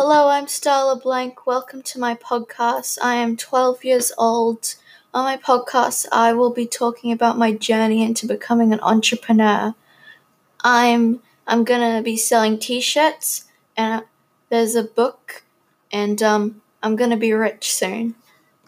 Hello, I'm Starla Blank. Welcome to my podcast. I am 12 years old. On my podcast, I will be talking about my journey into becoming an entrepreneur. I'm I'm gonna be selling T-shirts, and there's a book, and um, I'm gonna be rich soon.